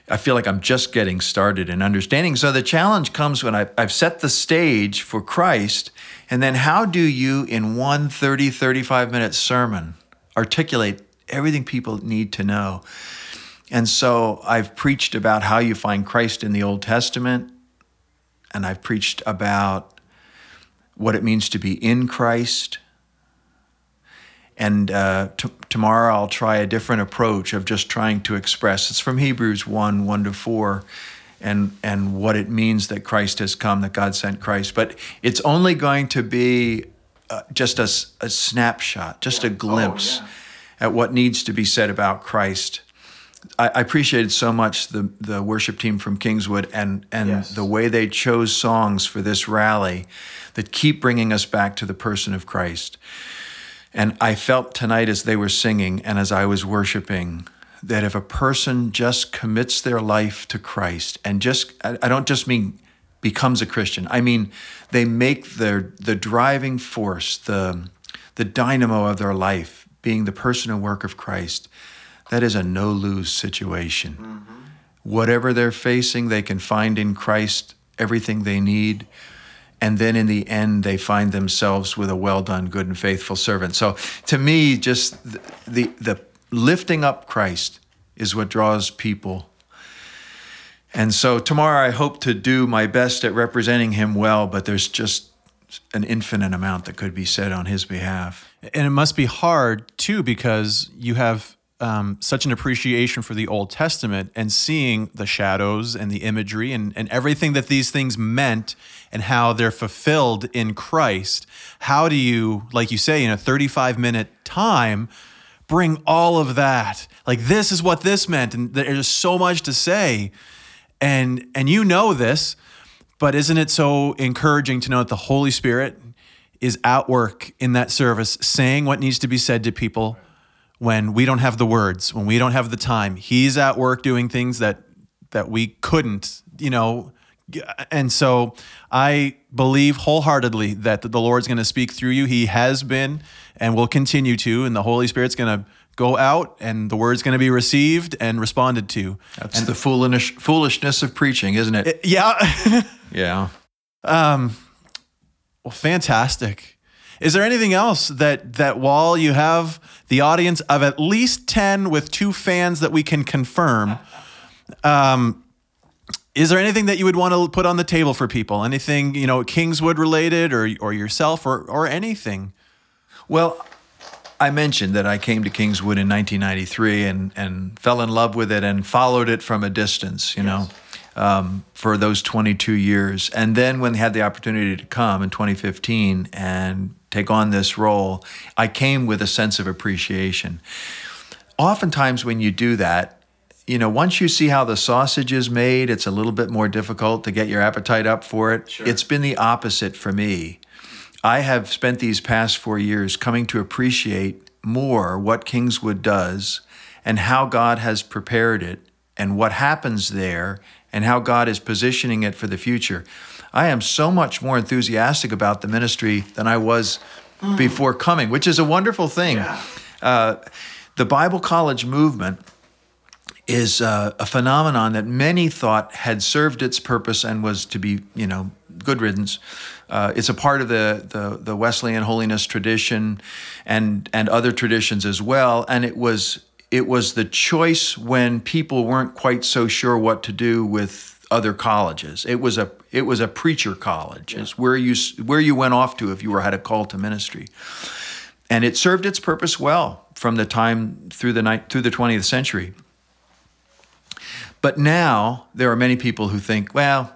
I feel like I'm just getting started in understanding. So the challenge comes when I, have set the stage for Christ, and then how do you, in one 30, 35 minute sermon, articulate everything people need to know? And so I've preached about how you find Christ in the Old Testament, and I've preached about what it means to be in Christ. And uh, t- tomorrow I'll try a different approach of just trying to express. It's from Hebrews 1 1 to 4 and and what it means that Christ has come, that God sent Christ. But it's only going to be uh, just a, a, snapshot, just a glimpse oh, yeah. at what needs to be said about Christ. I, I, appreciated so much the the worship team from Kingswood and and yes. the way they chose songs for this rally that keep bringing us back to the person of Christ. And I felt tonight as they were singing and as I was worshiping that if a person just commits their life to Christ and just, I don't just mean becomes a Christian, I mean they make their, the driving force, the, the dynamo of their life being the person and work of Christ, that is a no lose situation. Mm-hmm. Whatever they're facing, they can find in Christ everything they need. And then in the end, they find themselves with a well done, good and faithful servant. So to me, just the, the, the lifting up Christ is what draws people. And so tomorrow I hope to do my best at representing him well, but there's just an infinite amount that could be said on his behalf. And it must be hard too, because you have um, such an appreciation for the Old Testament and seeing the shadows and the imagery and, and everything that these things meant and how they're fulfilled in Christ. How do you, like you say, in a 35 minute time, bring all of that. Like this is what this meant, and there's so much to say, and and you know this, but isn't it so encouraging to know that the Holy Spirit is at work in that service, saying what needs to be said to people when we don't have the words, when we don't have the time. He's at work doing things that that we couldn't, you know. And so I believe wholeheartedly that the Lord's going to speak through you. He has been and will continue to, and the Holy Spirit's going to go out and the word's going to be received and responded to. That's and the foolish foolishness of preaching, isn't it? it yeah. yeah. Um, well, fantastic. Is there anything else that that while you have the audience of at least 10 with two fans that we can confirm, um, is there anything that you would want to put on the table for people? Anything, you know, Kingswood related or or yourself or or anything? Well, I mentioned that I came to Kingswood in 1993 and, and fell in love with it and followed it from a distance, you yes. know, um, for those 22 years. And then when they had the opportunity to come in 2015 and take on this role, I came with a sense of appreciation. Oftentimes, when you do that, you know, once you see how the sausage is made, it's a little bit more difficult to get your appetite up for it. Sure. It's been the opposite for me. I have spent these past four years coming to appreciate more what Kingswood does and how God has prepared it and what happens there and how God is positioning it for the future. I am so much more enthusiastic about the ministry than I was mm. before coming, which is a wonderful thing. Yeah. Uh, the Bible college movement is uh, a phenomenon that many thought had served its purpose and was to be, you know, good riddance. Uh, it's a part of the, the, the Wesleyan holiness tradition and and other traditions as well. And it was it was the choice when people weren't quite so sure what to do with other colleges. It was a it was a preacher college. Yeah. It's where you where you went off to if you were had a call to ministry. And it served its purpose well from the time through the night through the 20th century. But now there are many people who think, well,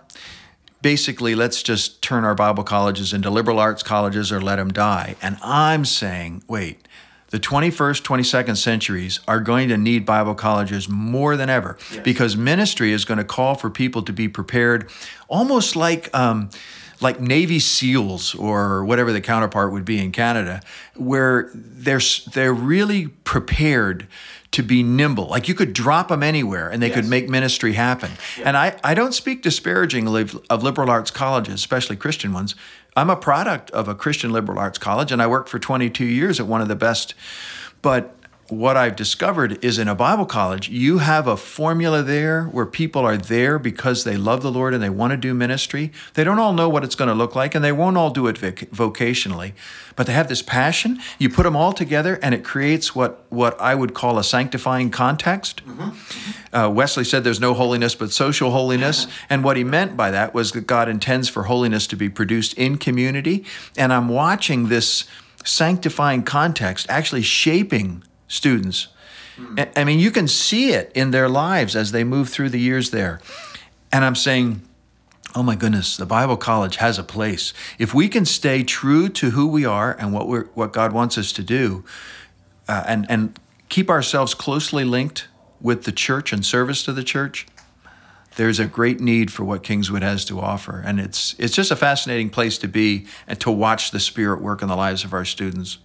basically, let's just turn our Bible colleges into liberal arts colleges or let them die. And I'm saying, wait, the 21st, 22nd centuries are going to need Bible colleges more than ever yes. because ministry is going to call for people to be prepared almost like. Um, like Navy SEALs or whatever the counterpart would be in Canada, where they're they're really prepared to be nimble. Like you could drop them anywhere and they yes. could make ministry happen. And I, I don't speak disparagingly of liberal arts colleges, especially Christian ones. I'm a product of a Christian liberal arts college and I worked for 22 years at one of the best. But what I've discovered is in a Bible college, you have a formula there where people are there because they love the Lord and they want to do ministry. They don't all know what it's going to look like and they won't all do it voc- vocationally, but they have this passion. You put them all together and it creates what, what I would call a sanctifying context. Mm-hmm. Uh, Wesley said there's no holiness but social holiness. And what he meant by that was that God intends for holiness to be produced in community. And I'm watching this sanctifying context, actually shaping students. I- I mean, you can see it in their lives as they move through the years there. And I'm saying, oh my goodness, the Bible College has a place. If we can stay true to who we are and what we're what God wants us to do, uh, and and keep ourselves closely linked with the church and service to the church, there's a great need for what Kingswood has to offer, and it's it's just a fascinating place to be and to watch the Spirit work in the lives of our students.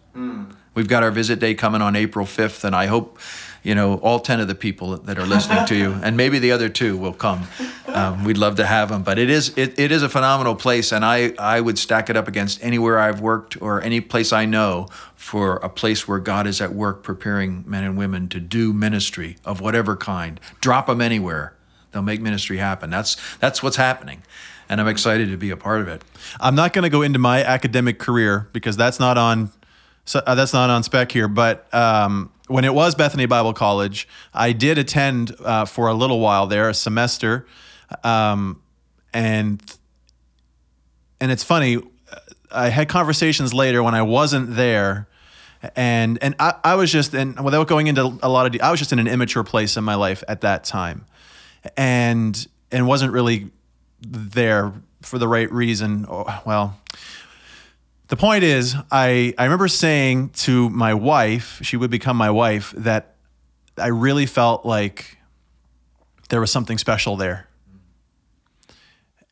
We've got our visit day coming on April 5th, and I hope you know all 10 of the people that are listening to you, and maybe the other two will come. Um, we'd love to have them, but it is it, it is a phenomenal place, and I I would stack it up against anywhere I've worked or any place I know for a place where God is at work preparing men and women to do ministry of whatever kind. Drop them anywhere they'll make ministry happen. That's that's what's happening, and I'm excited to be a part of it. I'm not going to go into my academic career because that's not on so, uh, that's not on spec here. But um, when it was Bethany Bible College, I did attend uh, for a little while there, a semester, um, and and it's funny. I had conversations later when I wasn't there, and and I, I was just and without going into a lot of, de- I was just in an immature place in my life at that time, and and wasn't really there for the right reason. Well, the point is, I, I remember saying to my wife, she would become my wife, that I really felt like there was something special there.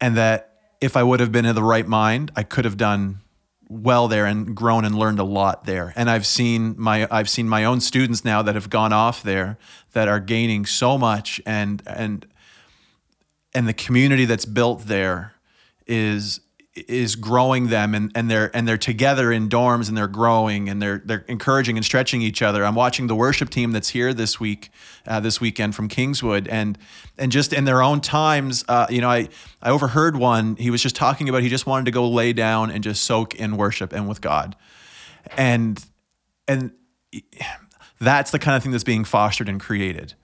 And that if I would have been in the right mind, I could have done well there and grown and learned a lot there. And I've seen my I've seen my own students now that have gone off there that are gaining so much and and and the community that's built there is is growing them and, and they're and they're together in dorms and they're growing and they're they're encouraging and stretching each other. I'm watching the worship team that's here this week, uh, this weekend from Kingswood, and and just in their own times, uh, you know, I I overheard one. He was just talking about he just wanted to go lay down and just soak in worship and with God, and and that's the kind of thing that's being fostered and created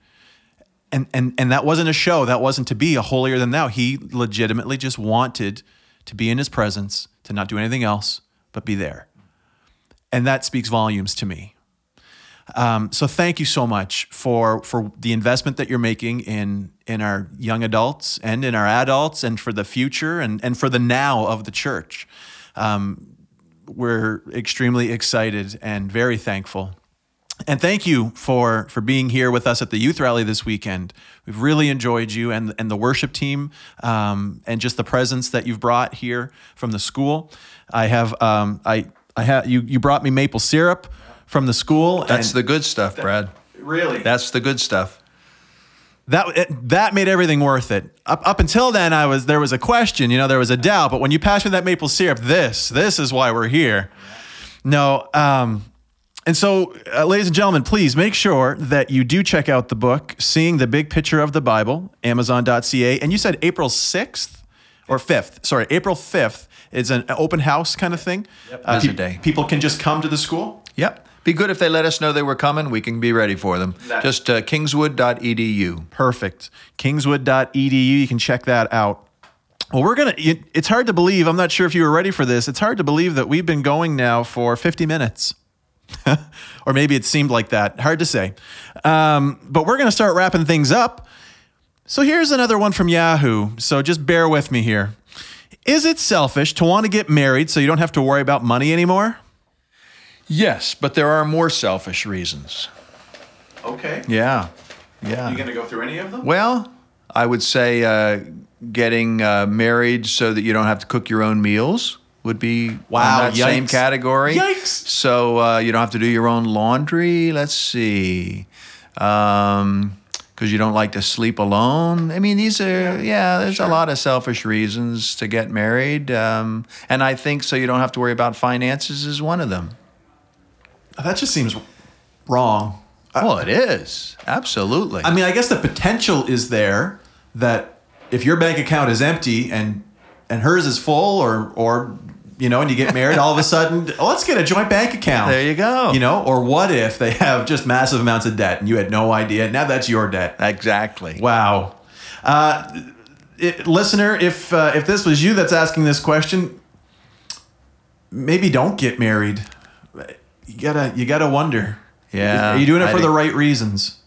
and and and that wasn't a show that wasn't to be a holier than thou he legitimately just wanted to be in his presence to not do anything else but be there. And that speaks volumes to me. Um, so thank you so much for for the investment that you're making in in our young adults and in our adults and for the future and and for the now of the church. Um, we're extremely excited and very thankful and thank you for for being here with us at the youth rally this weekend. We've really enjoyed you and and the worship team um, and just the presence that you've brought here from the school. I have um, I I have you you brought me maple syrup from the school. That's the good stuff, Brad. really That's the good stuff. that it, that made everything worth it. Up up until then, I was there was a question, you know, there was a doubt. But when you passed me that maple syrup, this this is why we're here. No, um, and so, uh, ladies and gentlemen, please make sure that you do check out the book, Seeing the Big Picture of the Bible, Amazon.ca. And you said April 6th or 5th. Sorry, April 5th is an open house kind of thing. Uh, Visit day. People can just come to the school. Yep. Be good if they let us know they were coming. We can be ready for them. That- Just uh, kingswood.edu. Perfect. Kingswood.edu. You can check that out. Well, we're going to, it's hard to believe. I'm not sure if you were ready for this. It's hard to believe that we've been going now for 50 minutes. or maybe it seemed like that. Hard to say. Um, but we're going to start wrapping things up. So here's another one from Yahoo. So just bear with me here. Is it selfish to want to get married so you don't have to worry about money anymore? Yes, but there are more selfish reasons. Okay. Yeah. Yeah. You going to go through any of them? Well, I would say uh, getting uh, married so that you don't have to cook your own meals would be Wow, that same category. Yikes. So uh, you don't have to do your own laundry. Let's see. Um, because you don't like to sleep alone. I mean, these are yeah. there's a lot of selfish reasons to get married, um, and I think so you don't have to worry about finances is one of them. That just seems wrong. well, it is absolutely. I mean, I guess the potential is there that if your bank account is empty and and hers is full, or or you know, and you get married, all of a sudden, oh, let's get a joint bank account. There you go. You know, or what if they have just massive amounts of debt and you had no idea? Now that's your debt. exactly. Wow. Uh, it, listener, if uh, if this was you that's asking this question, maybe don't get married you gotta you gotta wonder. Yeah, Are you doing it I for the right reasons?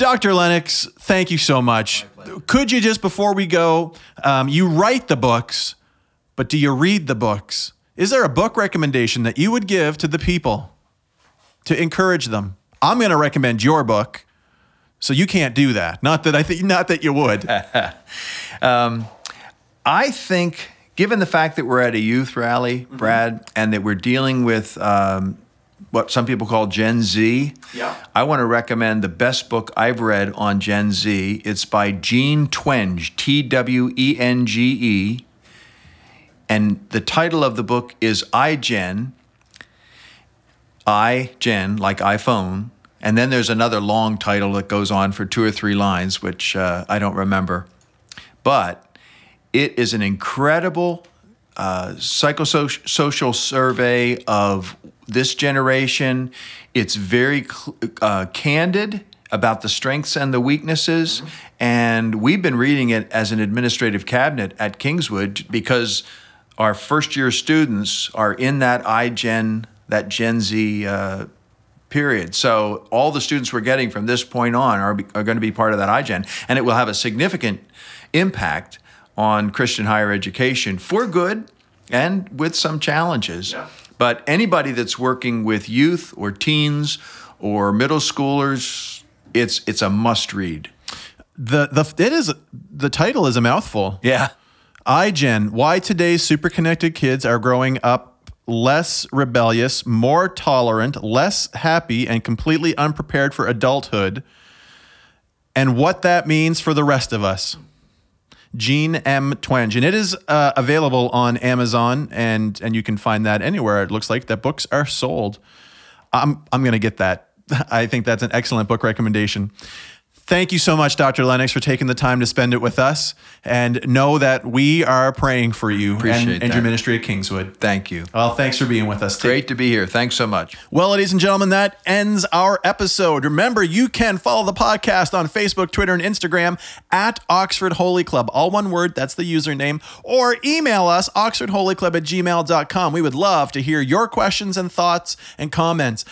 Dr. Lennox, thank you so much. Could you just before we go, um, you write the books, but do you read the books? Is there a book recommendation that you would give to the people to encourage them? I'm going to recommend your book, so you can't do that. Not that I think, not that you would. I think, given the fact that we're at a youth rally, Brad, and that we're dealing with um, what some people call Gen Z, Yeah. I want to recommend the best book I've read on Gen Z. It's by Jean Twenge, T W E N G E. And the title of the book is iGen, iGen, like iPhone. And then there's another long title that goes on for two or three lines, which uh, I don't remember. But it is an incredible uh, psychosocial survey of this generation. It's very uh, candid about the strengths and the weaknesses. And we've been reading it as an administrative cabinet at Kingswood because our first year students are in that iGen, that Gen Z uh, period. So all the students we're getting from this point on are, are going to be part of that iGen, and it will have a significant impact on Christian higher education for good and with some challenges. But anybody that's working with youth or teens or middle schoolers, it's it's a must read. The the it is the title is a mouthful. Yeah. iGen, why today's super connected kids are growing up less rebellious, more tolerant, less happy, and completely unprepared for adulthood, and what that means for the rest of us. Jean M. Twenge. And it is uh, available on Amazon, and, and you can find that anywhere. It looks like that books are sold. I'm, I'm going to get that. I think that's an excellent book recommendation. Thank you so much, Dr. Lennox, for taking the time to spend it with us. And know that we are praying for you and, Appreciate and your ministry at Kingswood. Thank you. Well, thanks for being with us. Take- Great to be here. Thanks so much. well, ladies and gentlemen, that ends our episode. Remember, you can follow the podcast on Facebook, Twitter, and Instagram at Oxford Holy Club. All one word, that's the username. Or email us, oxfordholyclub at gmail.com. We would love to hear your questions and thoughts and comments.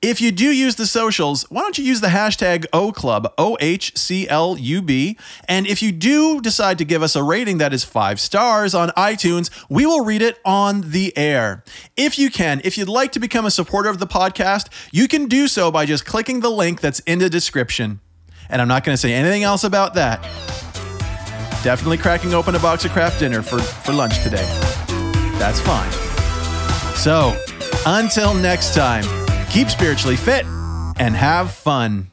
If you do use the socials, why don't you use the hashtag OHCLUB, O H C L U B? And if you do decide to give us a rating that is five stars on iTunes, we will read it on the air. If you can, if you'd like to become a supporter of the podcast, you can do so by just clicking the link that's in the description. And I'm not going to say anything else about that. Definitely cracking open a box of Kraft Dinner for, for lunch today. That's fine. So, until next time, keep spiritually fit and have fun.